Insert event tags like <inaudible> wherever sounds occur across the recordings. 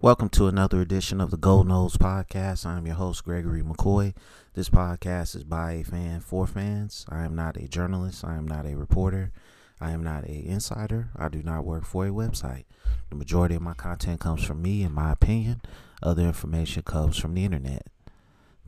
Welcome to another edition of the Gold Nose Podcast. I'm your host, Gregory McCoy. This podcast is by a fan for fans. I am not a journalist. I am not a reporter. I am not a insider. I do not work for a website. The majority of my content comes from me, in my opinion. Other information comes from the internet.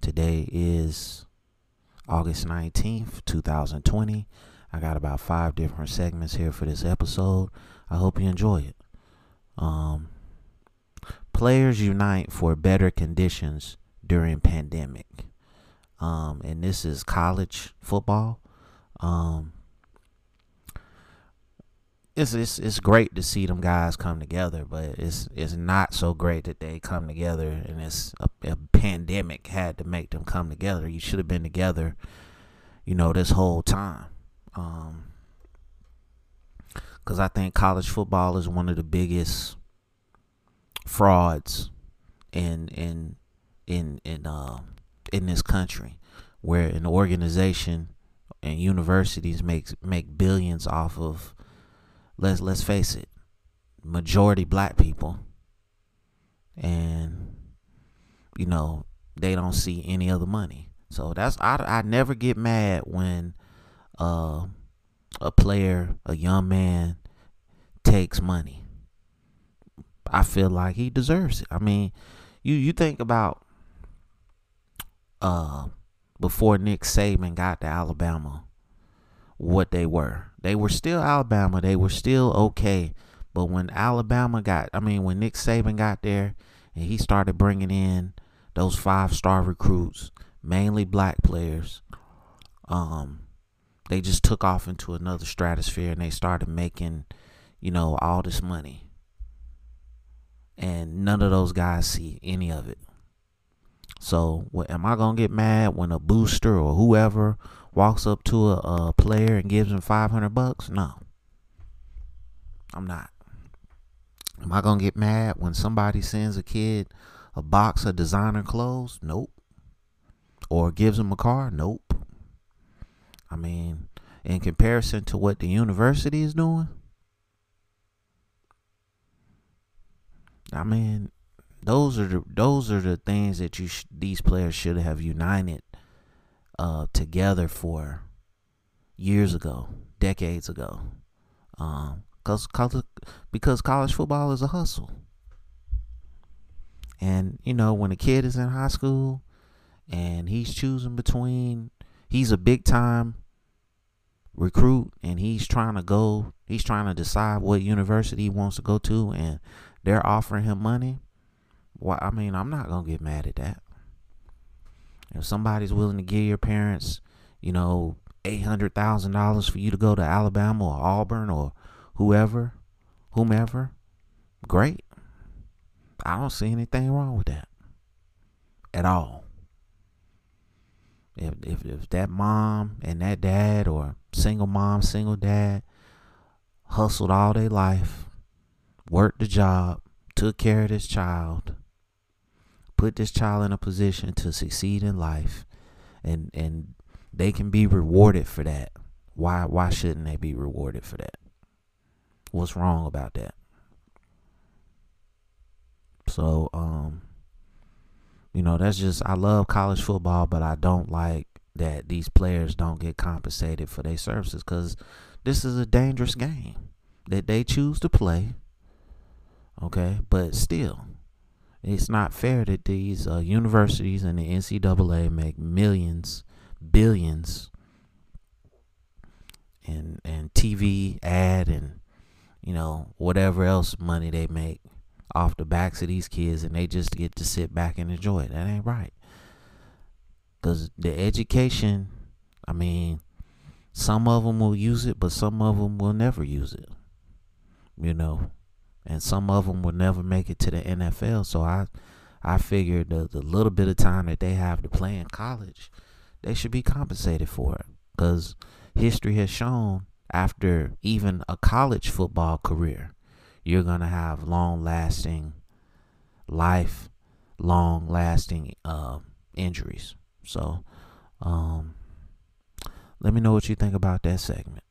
Today is August 19th, 2020. I got about five different segments here for this episode. I hope you enjoy it. Um, players unite for better conditions during pandemic. Um, and this is college football. Um, it's, it's it's great to see them guys come together, but it's it's not so great that they come together and it's a, a pandemic had to make them come together. You should have been together, you know, this whole time. Um, because I think college football is one of the biggest frauds in in in in uh, in this country, where an organization and universities make make billions off of let's let's face it, majority black people, and you know they don't see any other money. So that's I I never get mad when uh, a player, a young man, takes money. I feel like he deserves it. I mean, you you think about uh before Nick Saban got to Alabama, what they were. They were still Alabama. They were still okay. But when Alabama got, I mean, when Nick Saban got there and he started bringing in those five star recruits, mainly black players, um, they just took off into another stratosphere and they started making, you know, all this money. And none of those guys see any of it. So, what, am I gonna get mad when a booster or whoever walks up to a, a player and gives him five hundred bucks? No, I'm not. Am I gonna get mad when somebody sends a kid a box of designer clothes? Nope. Or gives him a car? Nope. I mean, in comparison to what the university is doing, I mean, those are the those are the things that you sh- these players should have united uh, together for years ago, decades ago. Um, cause, cause because college football is a hustle. And you know, when a kid is in high school and he's choosing between he's a big time recruit and he's trying to go he's trying to decide what university he wants to go to and they're offering him money well i mean i'm not gonna get mad at that. If somebody's willing to give your parents you know $800000 for you to go to alabama or auburn or whoever whomever great. I don't see anything wrong with that at all. If, if, if that mom and that dad or single mom, single dad hustled all their life, worked the job, took care of this child, put this child in a position to succeed in life, and and they can be rewarded for that. Why why shouldn't they be rewarded for that? What's wrong about that? So um you know, that's just I love college football, but I don't like that these players don't get compensated for their services because this is a dangerous game that they choose to play. Okay, but still, it's not fair that these uh, universities and the NCAA make millions, billions, and and TV ad and you know whatever else money they make off the backs of these kids and they just get to sit back and enjoy it. That ain't right. Because the education, I mean, some of them will use it, but some of them will never use it. You know, and some of them will never make it to the NFL. So I, I figured the the little bit of time that they have to play in college, they should be compensated for it because history has shown after even a college football career, you're gonna have long lasting, life, long lasting uh, injuries. So, um, let me know what you think about that segment.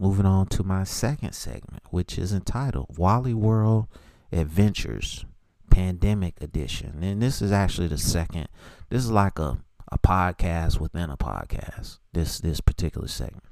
Moving on to my second segment, which is entitled Wally World Adventures Pandemic Edition. And this is actually the second, this is like a, a podcast within a podcast, this this particular segment.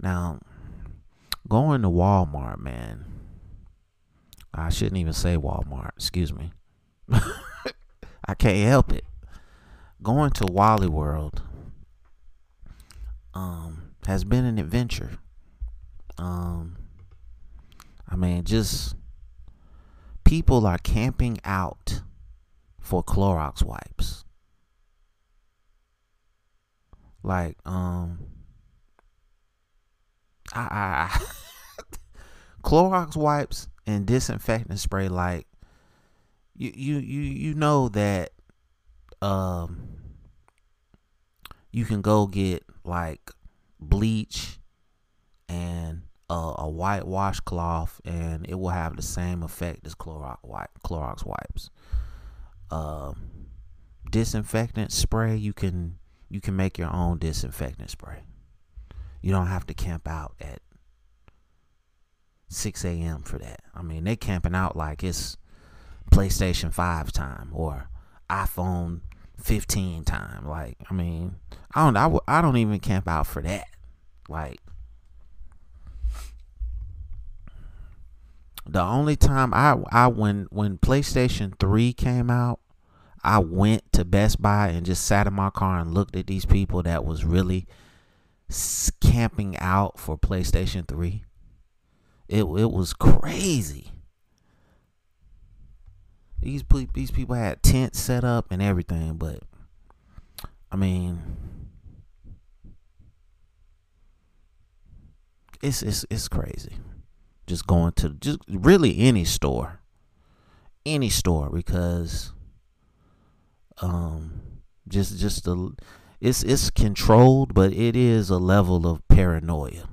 Now, going to Walmart, man. I shouldn't even say Walmart, excuse me. <laughs> I can't help it. Going to Wally World um has been an adventure. Um, I mean, just people are camping out for Clorox wipes. Like, um, I, I <laughs> Clorox wipes and disinfectant spray. Like, you, you, you, you know that, um, you can go get like bleach a, a white washcloth, and it will have the same effect as Clorox wipe, Clorox wipes. Um, disinfectant spray, you can you can make your own disinfectant spray. You don't have to camp out at 6 a.m. for that. I mean, they camping out like it's PlayStation 5 time or iPhone 15 time. Like, I mean, I don't I, I don't even camp out for that. Like the only time I I when when PlayStation 3 came out, I went to Best Buy and just sat in my car and looked at these people that was really camping out for PlayStation 3. It it was crazy. These these people had tents set up and everything, but I mean it's it's it's crazy just going to just really any store any store because um just just the it's it's controlled but it is a level of paranoia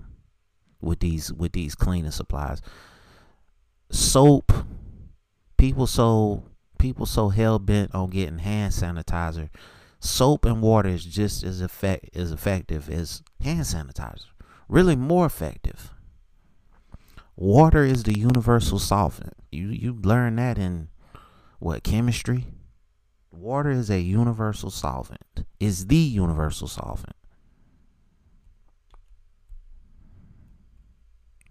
with these with these cleaning supplies. Soap people so people so hell bent on getting hand sanitizer. Soap and water is just as effect as effective as hand sanitizer. Really more effective Water is the universal solvent. You you learn that in what chemistry? Water is a universal solvent. Is the universal solvent.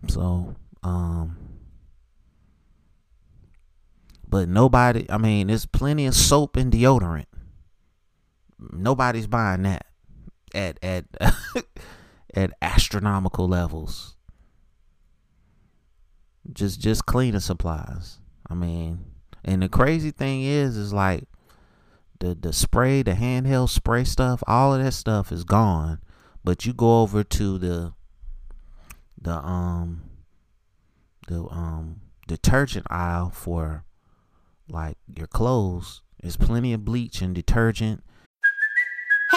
So, um but nobody, I mean, there's plenty of soap and deodorant. Nobody's buying that at at <laughs> at astronomical levels just just cleaning supplies. I mean, and the crazy thing is, is like the the spray, the handheld spray stuff, all of that stuff is gone. But you go over to the the um the um detergent aisle for like your clothes. There's plenty of bleach and detergent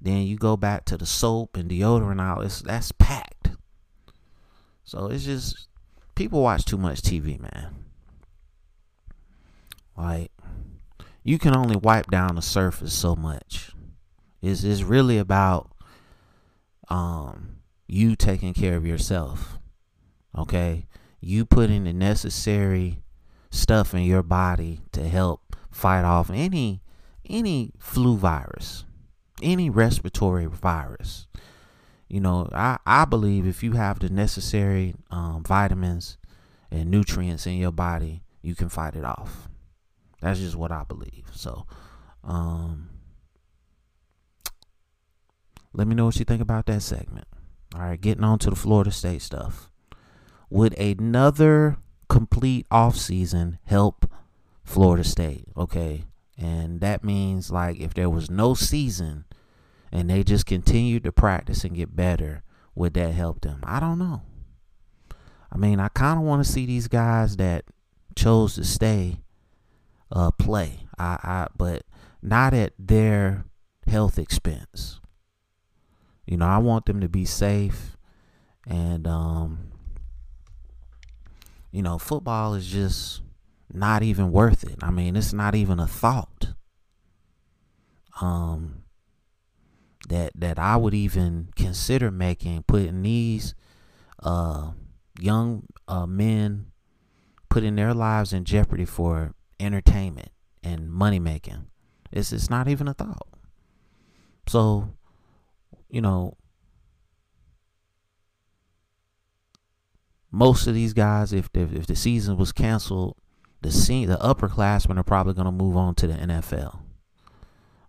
Then you go back to the soap and deodorant aisle. It's that's packed. So it's just people watch too much TV, man. Like you can only wipe down the surface so much. It's it's really about um you taking care of yourself. Okay? You putting the necessary stuff in your body to help fight off any any flu virus any respiratory virus. You know, I, I believe if you have the necessary um, vitamins and nutrients in your body, you can fight it off. That's just what I believe. So, um, let me know what you think about that segment. All right, getting on to the Florida State stuff. Would another complete offseason help Florida State? Okay. And that means like if there was no season and they just continued to practice and get better, would that help them? I don't know. I mean, I kind of want to see these guys that chose to stay uh play. I I but not at their health expense. You know, I want them to be safe and um you know, football is just not even worth it. I mean, it's not even a thought. Um that that I would even consider making putting these uh young uh men putting their lives in jeopardy for entertainment and money making. It's it's not even a thought. So, you know, most of these guys, if the, if the season was canceled, the scene, the upperclassmen are probably going to move on to the NFL.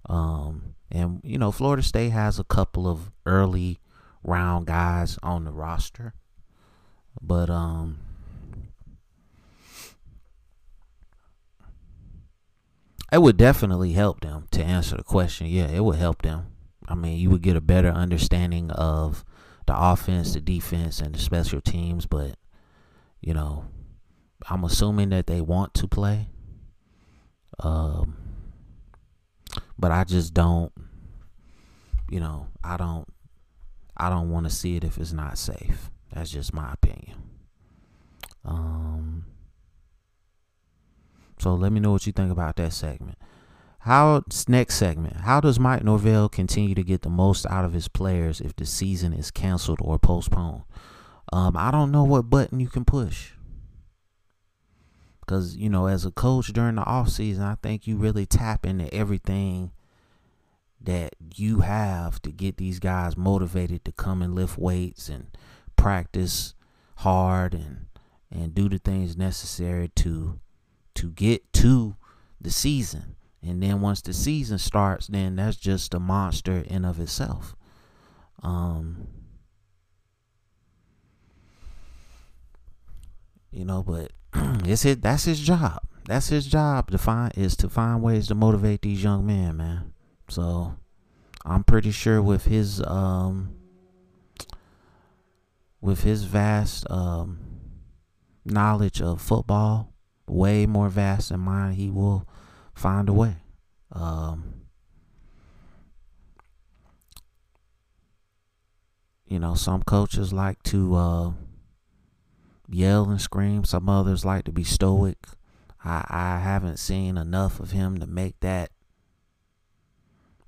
Um, and you know, Florida State has a couple of early round guys on the roster, but um, it would definitely help them to answer the question. Yeah, it would help them. I mean, you would get a better understanding of the offense, the defense, and the special teams. But you know, I'm assuming that they want to play. Um, but I just don't. You know, I don't. I don't want to see it if it's not safe. That's just my opinion. Um. So let me know what you think about that segment. How next segment? How does Mike Norvell continue to get the most out of his players if the season is canceled or postponed? Um, I don't know what button you can push. Cause you know, as a coach during the off season, I think you really tap into everything that you have to get these guys motivated to come and lift weights and practice hard and and do the things necessary to to get to the season. And then once the season starts, then that's just a monster in of itself. Um, you know, but <clears throat> it's it. That's his job. That's his job to find is to find ways to motivate these young men, man. So I'm pretty sure with his um with his vast um knowledge of football, way more vast than mine, he will find a way. Um, you know, some coaches like to uh, yell and scream. Some others like to be stoic. I, I haven't seen enough of him to make that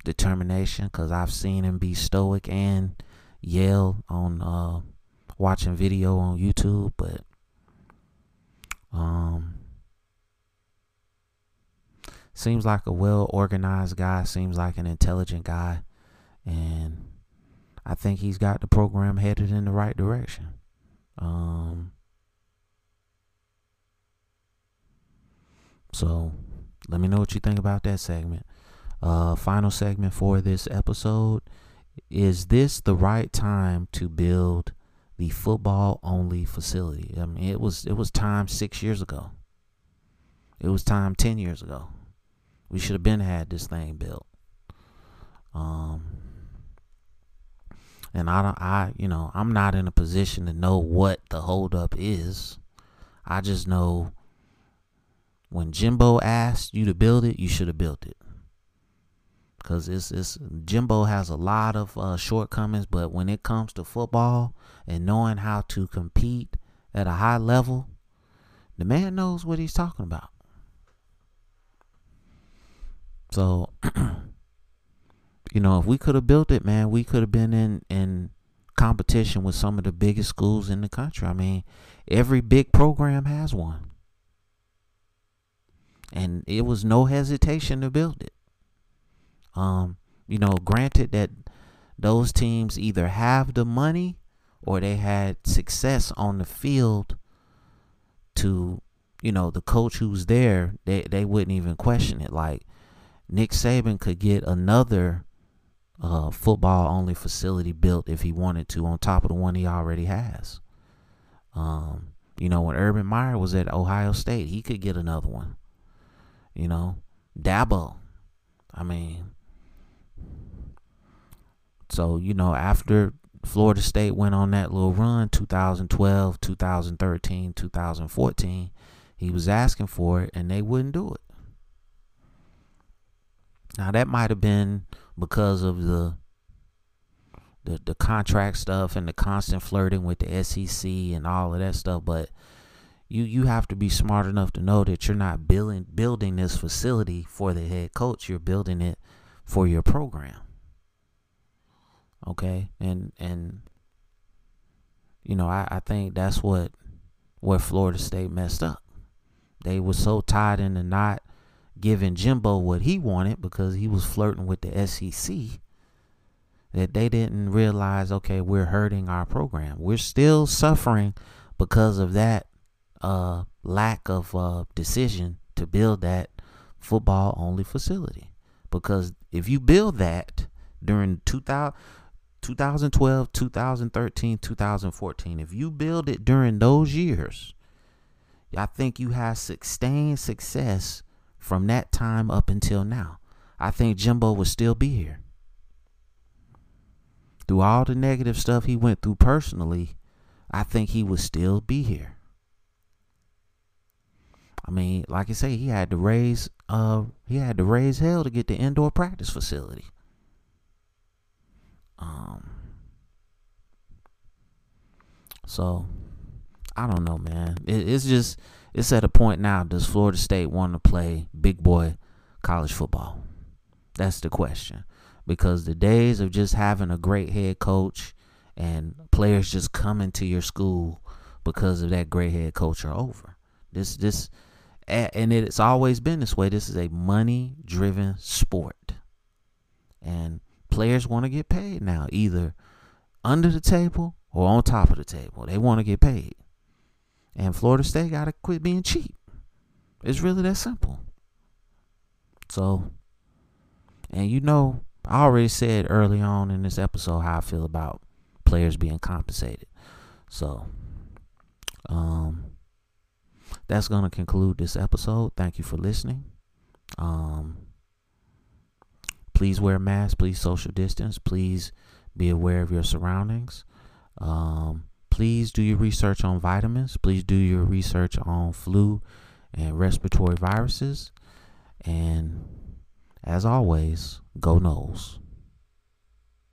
determination because I've seen him be stoic and yell on uh, watching video on YouTube, but um, seems like a well organized guy, seems like an intelligent guy, and I think he's got the program headed in the right direction. Um, so let me know what you think about that segment. Uh, final segment for this episode is this the right time to build the football only facility? I mean, it was it was time six years ago. It was time ten years ago. We should have been had this thing built. Um, and I don't, I, you know, I'm not in a position to know what the holdup is. I just know when Jimbo asked you to build it, you should have built it. Cause it's it's Jimbo has a lot of uh, shortcomings, but when it comes to football and knowing how to compete at a high level, the man knows what he's talking about. So, <clears throat> you know, if we could have built it, man, we could have been in in competition with some of the biggest schools in the country. I mean, every big program has one. And it was no hesitation to build it. Um, you know, granted that those teams either have the money or they had success on the field to, you know, the coach who's there, they they wouldn't even question it. Like Nick Saban could get another uh, football only facility built if he wanted to on top of the one he already has. Um, you know, when Urban Meyer was at Ohio State, he could get another one. You know, Dabo. I mean, so, you know, after Florida State went on that little run 2012, 2013, 2014, he was asking for it and they wouldn't do it. Now that might have been because of the the the contract stuff and the constant flirting with the SEC and all of that stuff, but you you have to be smart enough to know that you're not building building this facility for the head coach. You're building it for your program. Okay, and and you know I, I think that's what where Florida State messed up. They were so tied into not giving Jimbo what he wanted because he was flirting with the SEC that they didn't realize okay we're hurting our program. We're still suffering because of that uh, lack of uh, decision to build that football only facility. Because if you build that during 2000, 2012, 2013, 2014, if you build it during those years, I think you have sustained success from that time up until now. I think Jimbo would still be here. Through all the negative stuff he went through personally, I think he would still be here. I mean, like I say, he had to raise uh he had to raise hell to get the indoor practice facility. Um so I don't know, man. It, it's just it's at a point now. Does Florida State want to play big boy college football? That's the question. Because the days of just having a great head coach and players just coming to your school because of that great head coach are over. This this and it's always been this way. This is a money driven sport. And players want to get paid now, either under the table or on top of the table. They want to get paid. And Florida State got to quit being cheap. It's really that simple. So, and you know, I already said early on in this episode how I feel about players being compensated. So, um, that's going to conclude this episode. Thank you for listening. Um, please wear a mask. Please social distance. Please be aware of your surroundings. Um, please do your research on vitamins. Please do your research on flu and respiratory viruses. And as always, go Noles.